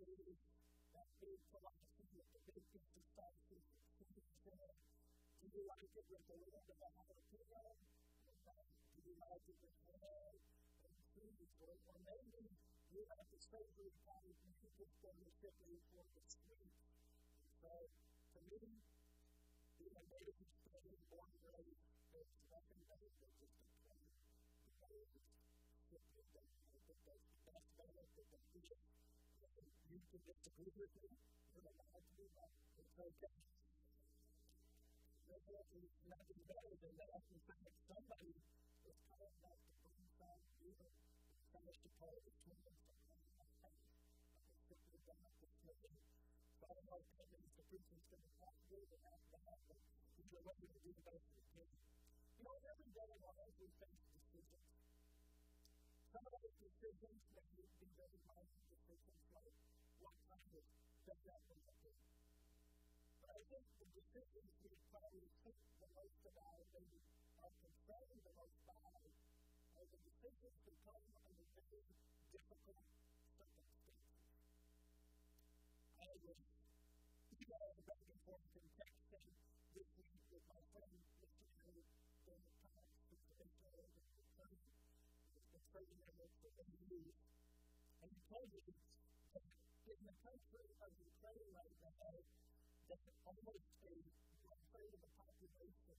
is that we provide food to make this the fastest and soonest meal. Do you like it with a little bit of jalapeno? Or not? Do you like it with eggs and cheese? Or maybe you like the savory kind, maybe just going and sipping on some of the sweets. And so, to me, even though this is still in one race, there is nothing wrong with just applying the ways simply done. I think that's the best method there is used to get the bigger thing, but I had to do that until death. Therefore, there's nothing better than that. In fact, somebody was called back to bring back Peter and finished a part of the tournament for him in that time. And they took me back to the church. So I don't know if that means the preacher's going to talk to you or not, but he's going to let you do the best you can. You know, every day in our life, we face decisions. Some of those decisions may be very minor that i discorsi di politica estera i think the decisions we probably think the most about, i discorsi di cultura e di scienza e per i discorsi di sport e di intrattenimento i was, di religione e di filosofia e per i discorsi di salute e di ambiente Thomas, per i discorsi di tecnologia e di innovazione e per i discorsi di diritto e di giustizia e per i in the country of Ukraine right now that almost a one third of the population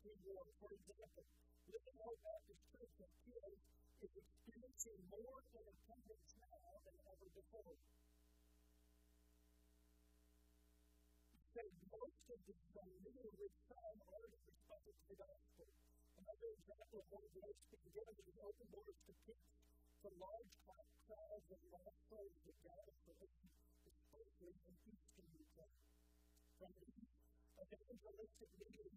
Israel, for example, looking more back to truth than fear is experiencing more in attendance now than ever before. So most of the familiar with some are the responses to the gospel. Another example of one of the most beginning to open doors to peace, the large crowds of lost souls that gather for listening, especially in Eastern Ukraine. From these evangelistic leaders,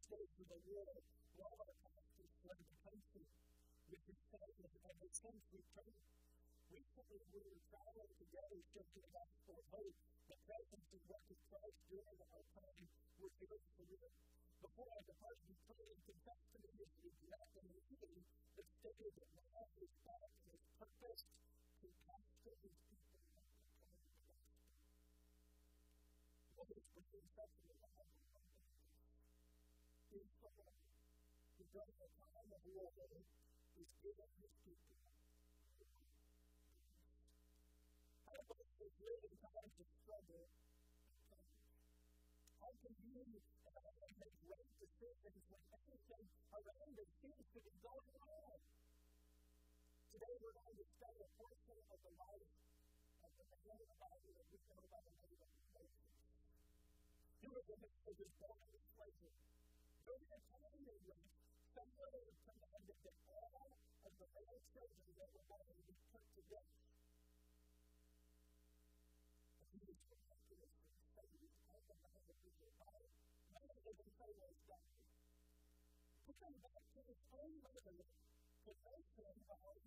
debebe proboresque quod habet facit et hoc est the country, which is loco quod est in hoc loco quod est in hoc loco quod est in hoc loco quod est in hoc loco quod est in hoc loco quod in hoc loco quod est in hoc loco quod est in hoc loco quod est in hoc loco quod est in hoc loco quod est in hoc loco quod est in hoc loco quod est in hoc loco quod est in hoc loco quod est in is the Lord, who during a time of war is giving his people How was this living time to struggle and fight? How can you, in a time of great decisions, when everything around you seems to be going well? Today we're going to study a portion of the life of the man and the Bible that we know by the name of Moses. He was a messenger who died under slavery et cum hoc omnia sunt, et cum hoc omnia sunt, et cum hoc omnia of the cum hoc omnia sunt, et And hoc omnia sunt, et cum hoc omnia sunt, et cum hoc omnia sunt, et cum hoc omnia sunt, et cum hoc omnia sunt, et cum hoc omnia sunt, et cum hoc omnia sunt, et cum hoc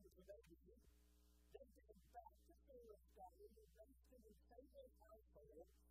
omnia sunt, et cum hoc omnia sunt, et cum hoc omnia sunt, et cum hoc omnia sunt, et cum hoc omnia sunt,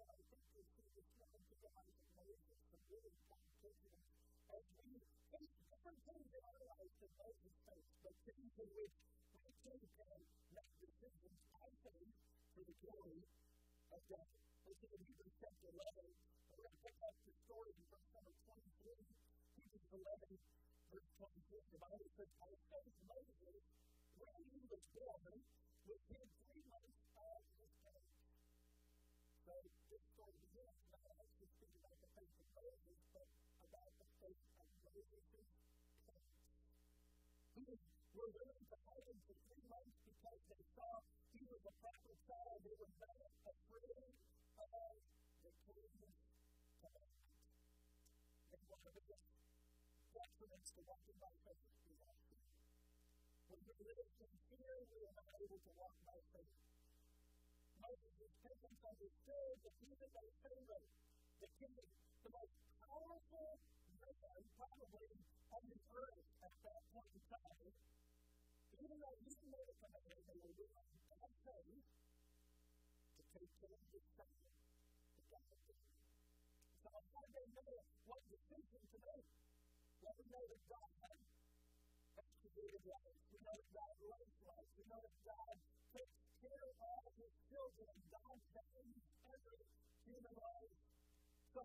what I think we see this morning the life of Moses, some really important as we face different things in our lives that Moses faced, but things in which we can make decisions for the glory of God. Let's look Hebrews chapter 11. We're going to pick up the story in verse number 23. Hebrews 11, verse 23. The Bible says, By faith Moses, when he was born, were willing to fight him for three months because they saw he was a prophet Saul, and they were not afraid of the kingdom to act. And one of the best detriments to walking by faith is fear. When we live in fear, we are not able to walk by faith. Moses was taken that he was a Pharaoh, the king, the most powerful man probably on this earth at that point in time. even though you know the Bible and you live on God's faith, to take care of yourself, that God is doing. So I'm they know what decision to make. Let them know that God has created life. We know that God loves life. We know that God takes care of all of his children. God values every human life. So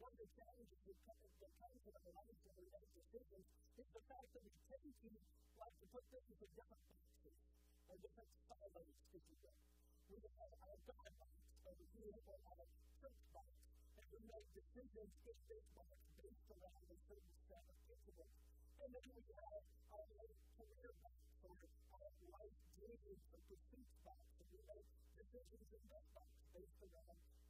One of the challenges that the in of life when we make decisions is the fact that we tend to like to put pieces in different boxes, or different silos, if you will. We have a dog box, or we have a chick box, and we make decisions in this box based around a certain set of principles. And then we have a career box, or a life-division-to-pursuit box, and we make decisions in this box based around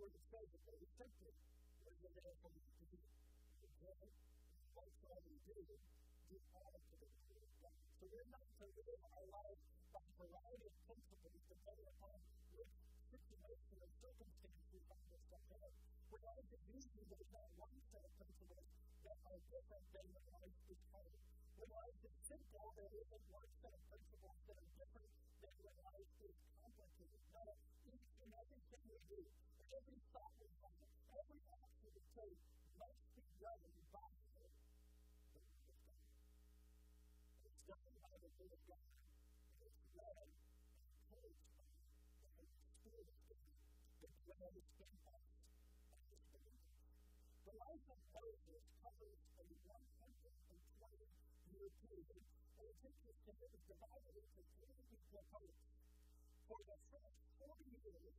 word of faith that they accepted was that they were coming to him. And again, what Paul and David did all to the glory of God. So we're not to live our lives by a variety of principles depending upon which situation or circumstance we find ourselves in. We're not to do things that is one set of principles that are different than the life is called. When life is simple, there isn't one set of principles that are different than when life is complicated. No, each and every we do, every thought we every action we take must be done in the body of the And it's done by the Word of God. And it's done by the Holy Spirit. And it's still the same. The Lord is us. And it's The life of Moses covers a 120 year period. And it's interesting that it's divided into three equal parts. For the first 40 years,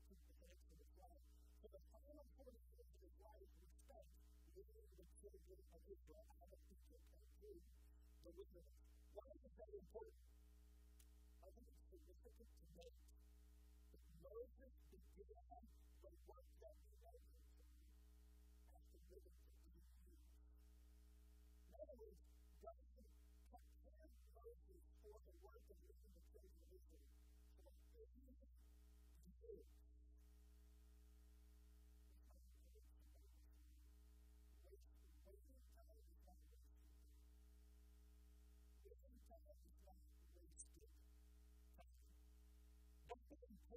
to go the system Why is that important? I think it's significant to note that Moses began the work that he had to do as the rhythm that he In other words, God can Moses for the work of making the transformation from a business to a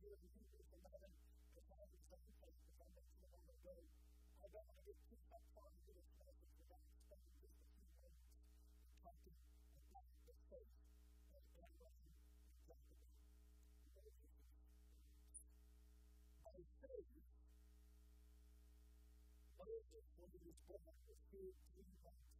idea of the future is the modern society is taking place to come back to the whole of God. I don't too far into this passage without spending just a few moments talking about the faith of John and John Wesley. And what is this? By faith, what is this? What is this?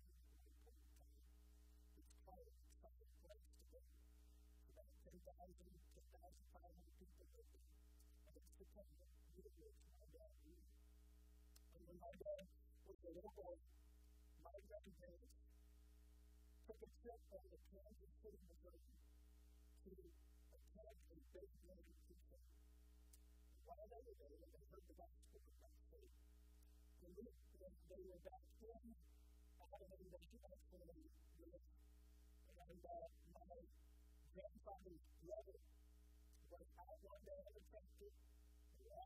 kind of beautiful to my dad and me. And when my dad was a little boy, my grandparents took a trip from the Kansas City, Missouri to attend a big major teacher. And while they were there, they heard the gospel of my faith. And they, they were back then, I had a very much of a family with. my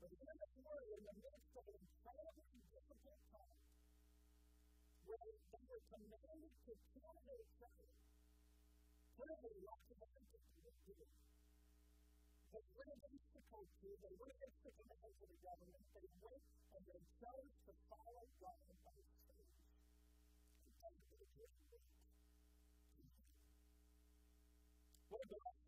But est in hoc tempore in the midst of an incredibly difficult time, et they were commanded to kill their hoc tempore et in hoc momento quod est in hoc tempore et in hoc momento quod est in hoc tempore et in hoc momento quod est in hoc tempore et in hoc momento quod est in hoc tempore et in hoc momento quod est in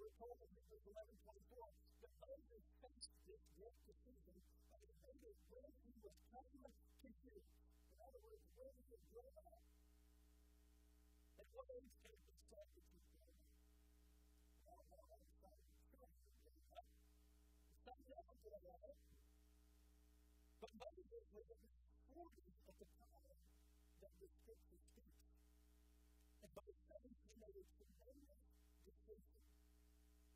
we're told in Hebrews 11, 24, that Moses faced this great decision by debating where he was going to do. In other words, where he was going to what age did he decide that he was going Well, now I'm sorry, he's going to up. The sun's never up. But Moses was in his 40s at the time that this scripture speaks. And by 70, he made tremendous decision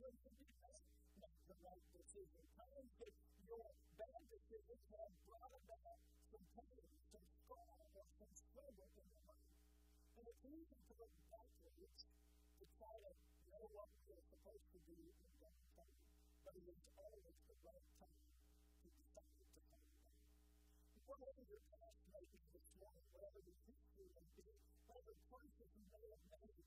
when should you not the right decision? Times that your bad decisions have brought about some pain, some scorn, or some struggle in your life. And it's easy to look backwards to try to know what we supposed to do in going forward, but it is almost the right time to decide to follow God. whatever your past might be this morning, whatever your history might be, whatever courses you may have made,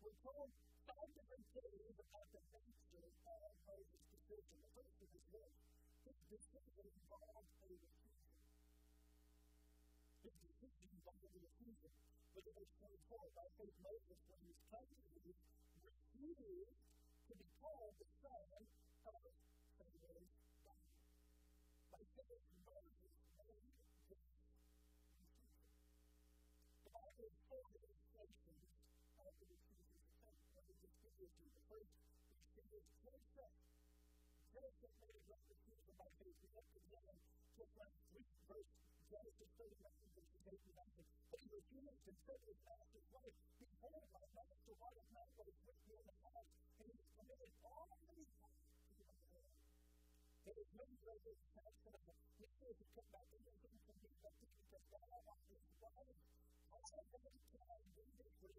we're told five different things about the nature of Moses' decision. The first is this His decision involved a decision. His decision involved a decision. But it was told by faith Moses when he was tempted, he refused to be called the son continues to fight, he continues closer. Joseph ends up the future by faith. He left his mother, took one week first. Joseph told him that he was taking that thing. But he was to tell his master's wife, Behold, my mother, to what of my wife with me in the house. And he was committed all of the reasons to the other man. There was no greater passion of the people who took back into the community of the people that God wanted to provide. All of them had tried to do this great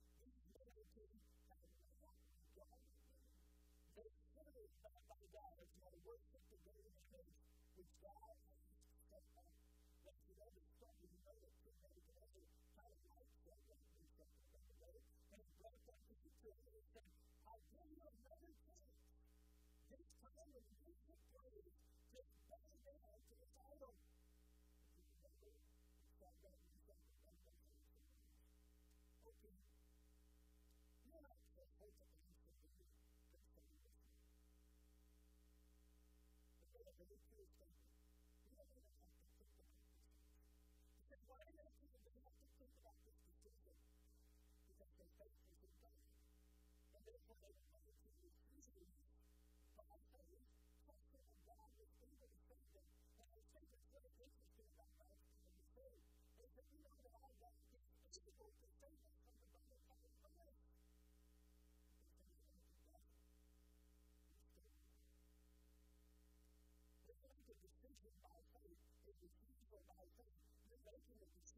Deinde, quod est, deinde, quod est, deinde, quod est, deinde, quod est, deinde, quod est, deinde, quod est, deinde, quod est,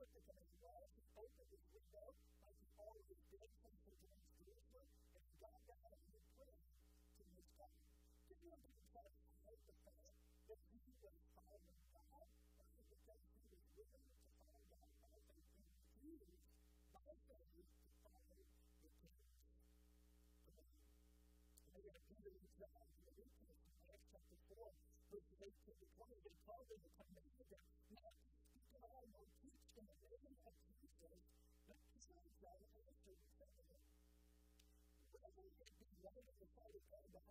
Jesus is going to go out, he opened his window, and he already did come from James Jerusalem, and he got down and he was praying to his God. Did you ever try to hide the fact that he was child of God, or is it that he was willing to follow God, or that he used by faith to follow the King? Peter and John in the New Testament, Acts chapter 4, verses 18 to 20, they tell them the commandment that not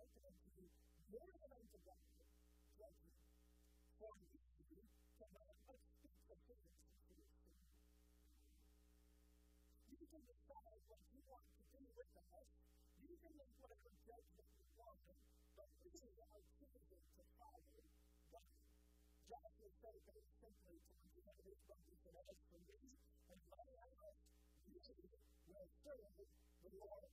out of the more than I could get to the treasure, for me to be, to my unspeakable goodness and You can decide what you want to do with the house. You can make whatever judgment you want, but we are capable to follow God. Joshua said it very simply to the people of Israel, he said, as for me and my house, we will serve the Lord.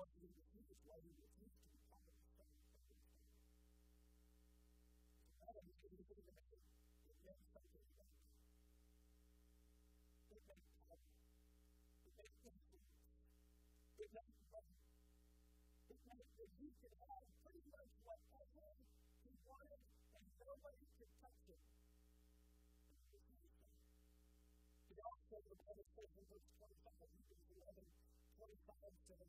was that it was his way or it to be the star of Pharaoh's power. So, I don't know if it is easy to make. something in that It meant power. It meant influence. It meant men. It meant that he could have pretty much what Israel wanted, but nobody could touch him. And he refused the Bible says in Hebrews 25, 11, 25 says,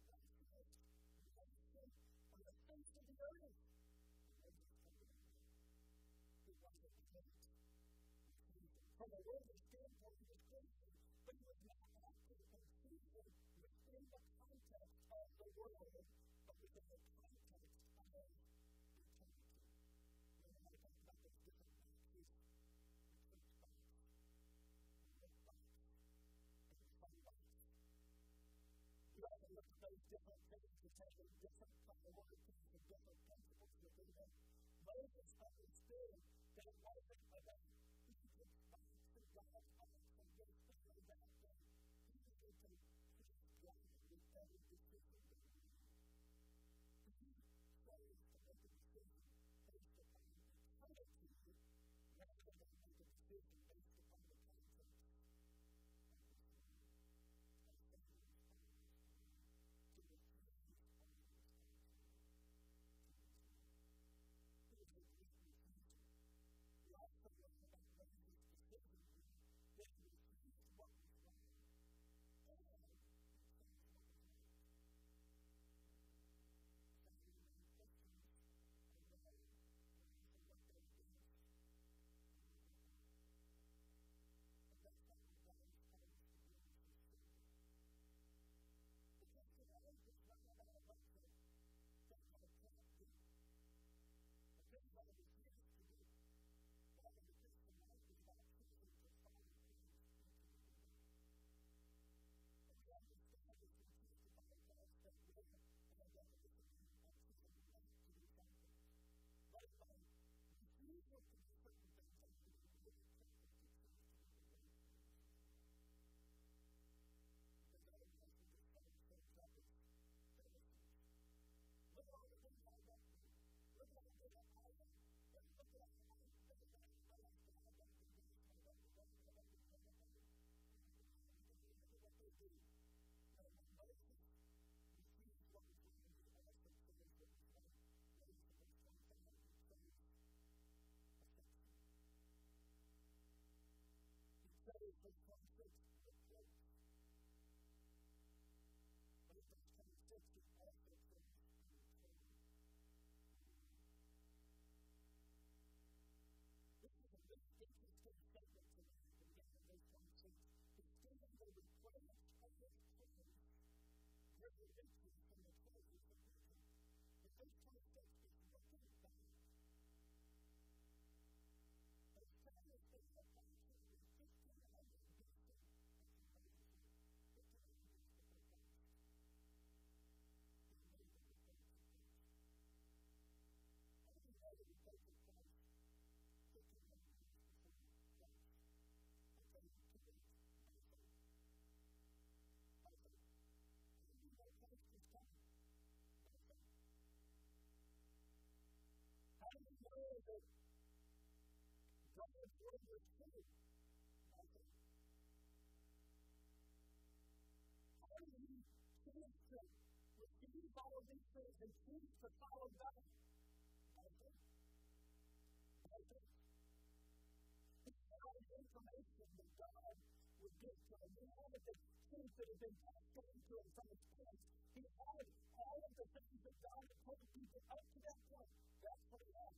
great? Well, it says, for which has a but he was not follow these and to follow God. information God things that been passed to him He had all of the things that God had told people up to that point. That's what he had.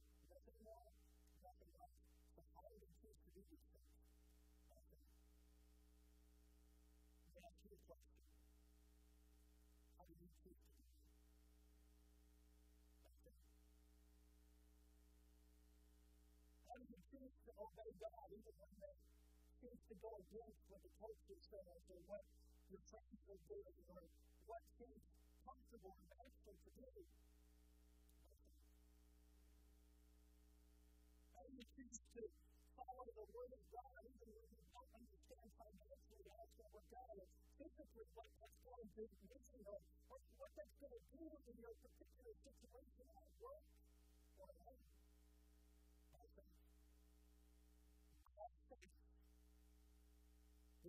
to obey God, even when they seem to go against what the culture says or what your friends are doing or what seems comfortable and natural to do. And you choose to follow the Word of God, even when you don't understand financially also what God is physically, what that's going to do, or what that's going to do in your particular situation at work.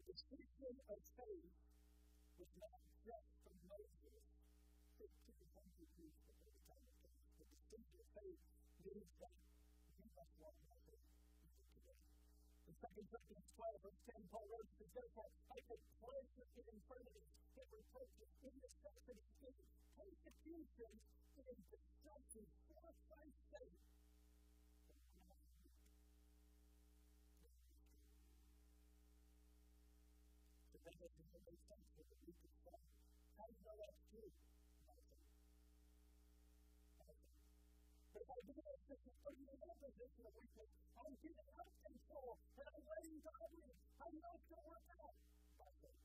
The decision of faith was not just a measure of 1500 years before the time of Christ, the season of faith means that we must walk by faith even today. The second chapter of 12, verse 10, Paul wrote, it says therefore, I take pleasure in infernities that were purchased with myself for this Persecution is destruction for Christ. put me in a position of weakness. I'm getting out of control, and I'm letting God I know it's going to work out. By faith.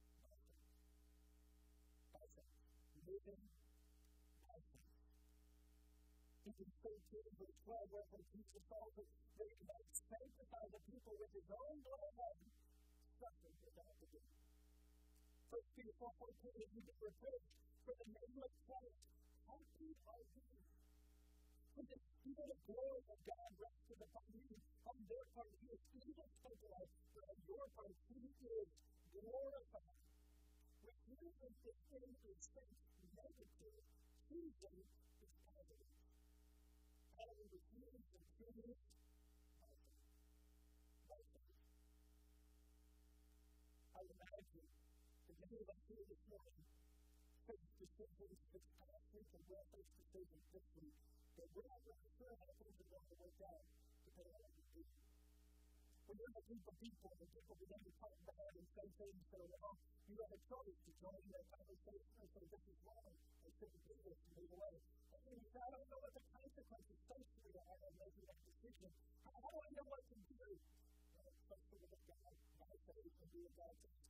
By faith. By faith. Living by faith. Hebrews 13, verse 12, where Jesus calls it, that he might sanctify the people with his own blood having suffered without the gift. 1 Peter 4, 14, he did reproach for the name of Christ. Happy are you quod the in of modo quod est in hoc modo quod est in hoc modo quod but on your part he is glorified, hoc modo quod est in hoc modo quod est in hoc modo quod est in hoc modo quod est in hoc modo quod I in hoc modo quod est in hoc modo quod est in hoc modo quod est in hoc modo quod est the world that is still happening to them to work out to pay all the fees. When you a group of people and people begin to talk bad and say things that are wrong, you have a choice to join their conversation and say, this is wrong, I shouldn't do this, and move away. And then you say, I don't know what the consequences socially are of making that decision. How, how do I know what to do? Well, trust the Lord God. God says it will be a bad decision.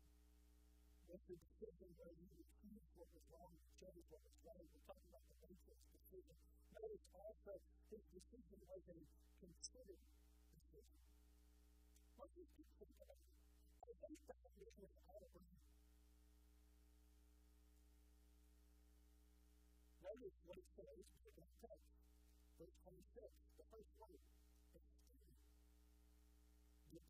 It was a where he refused what was wrong, chose what was right. We're talking about the nature decision. Notice also, his decision was a considerate decision. What's his concern about it? I don't doubt it out of rain. Notice what it says, but it doesn't Verse 106, the first word, is stealing. They're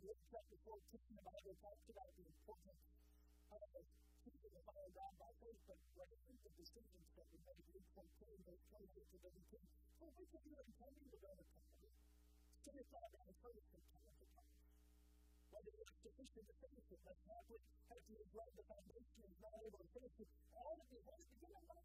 I read that before the Bible, I talked about the importance of teaching as I have done, I think, in relation with the statements that we made in 14, verse 28 to 32, for which is even tending to go to Canada. So it's all about the service of Canada, of course. Whether that's sufficient to finish it, let's hope it. After you've read the foundation, it's not only to finish it. All of it is going given back.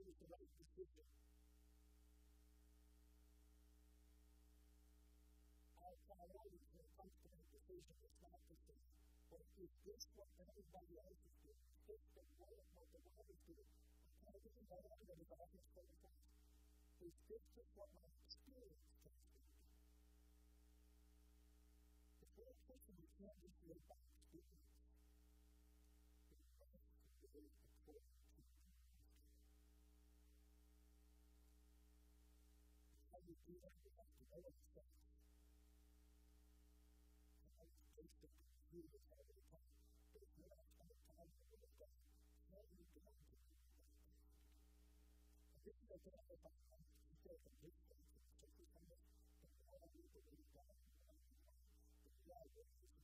er likevel beskyttet. Our priorities when it comes to education is not the same. But is this what everybody else is doing? Is this the way of what the world is doing? I can't they don't react, they don't have sense. So now we've done something with you here for a long is a good idea if I'm not taking a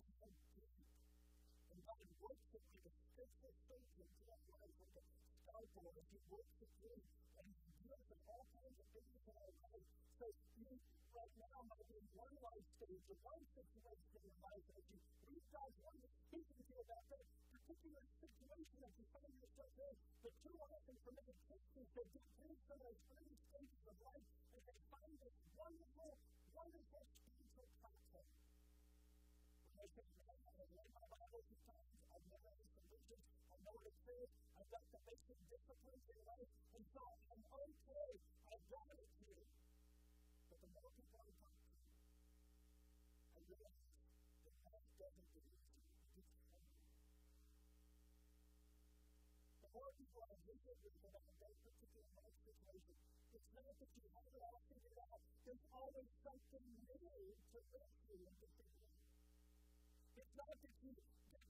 works with me, takes this faith and drives my life into cycle, and he works with me, and he deals with all kinds of things in our life. So, you, right now, might be in one life stage, or one situation in your life, and if you read God's word, it's speaking to you about that particular situation that you find yourself in. But too often, for many Christians, they get through some of those early stages of life, and they find this wonderful, wonderful spiritual content. When they say, religion. I know what it says. I've got the basic disciplines in life. And so I'm okay. I've done it here. But the more people I talk to, I realize that God doesn't believe you. He's The more people I visit with about that particular life situation, it's not that you have it all figured out. There's always something new to live through and to figure out. It's not that you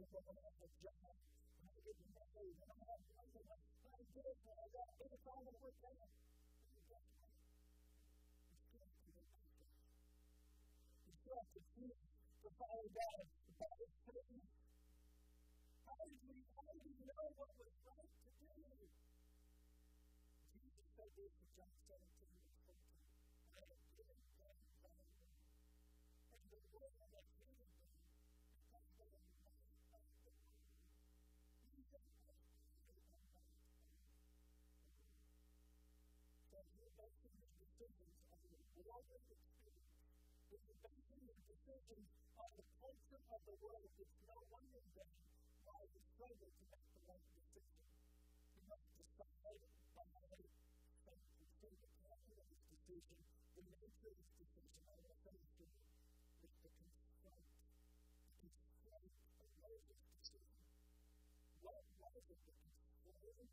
How did we, how did we know what was right to do? Jesus said this in John 17. of the culture of the world, it's no wonder then why I'm struggling to make the right decision. You must decide by sentence. In the timing of this decision, the nature of the sentence, and I must say this word, is the constraint. The constraint around this decision. What is it that constrains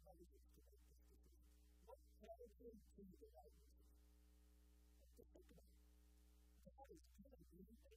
managers to make this decision? What holds them to the right decision? I want think about it. What are the reasons, isn't it?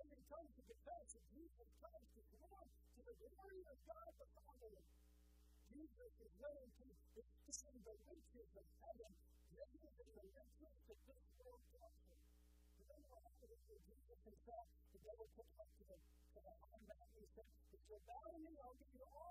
comes to confess, if Jesus comes to come to the glory of God the Father, Jesus is willing to extend the riches of heaven greater the riches that this world offers. Remember what happened when Jesus himself, the devil took up to the high mountain and said, If you'll bow me, I'll give you all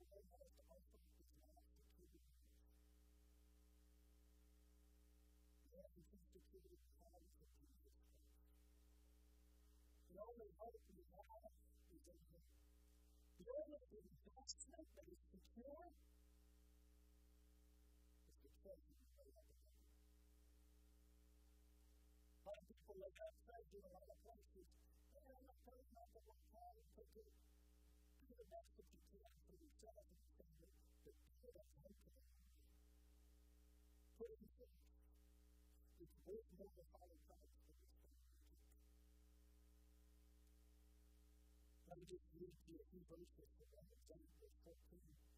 Here, is the treasure in the way of the river. I'm not going to lay out treasures in a lot of places, and I'm not going to have to work hard and take care of books that they tell us, that I'm selling family, but deliver them home to the Lord, put them first. more to follow Christ than to stay in Egypt. I'll just read to you a few verses from 1 8 verse 14.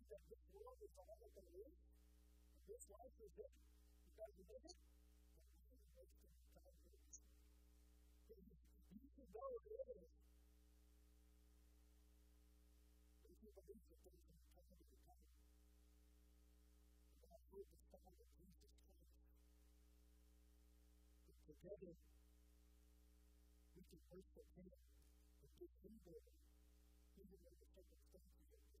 that this world is all that there is, that this life is it, because you live it, then you can live it to the time of the Lord. You go and But if you believe that there is an eternity to come, then that hope is found in Jesus Christ. That together, we can worship Him, that this is in the even though the circumstances are different.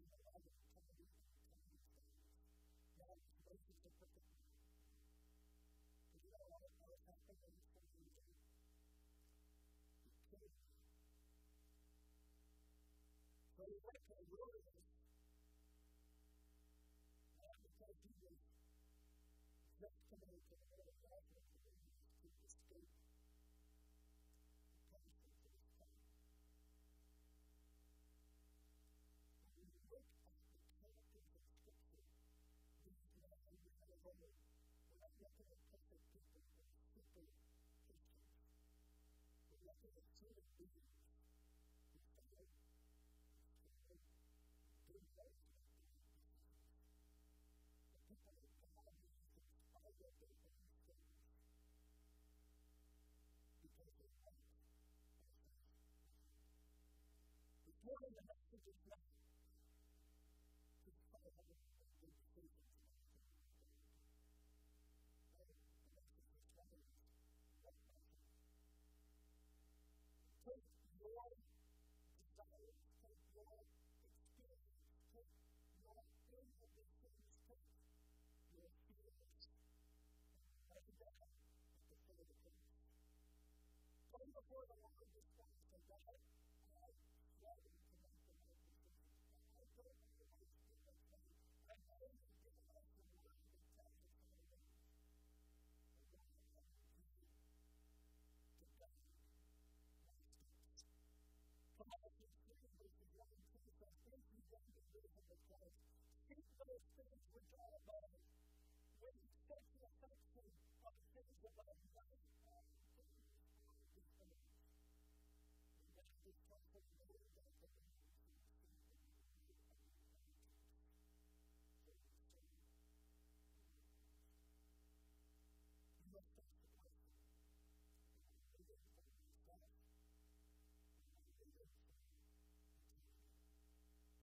for the Lord of Heavens, the Lord is to escape the punishment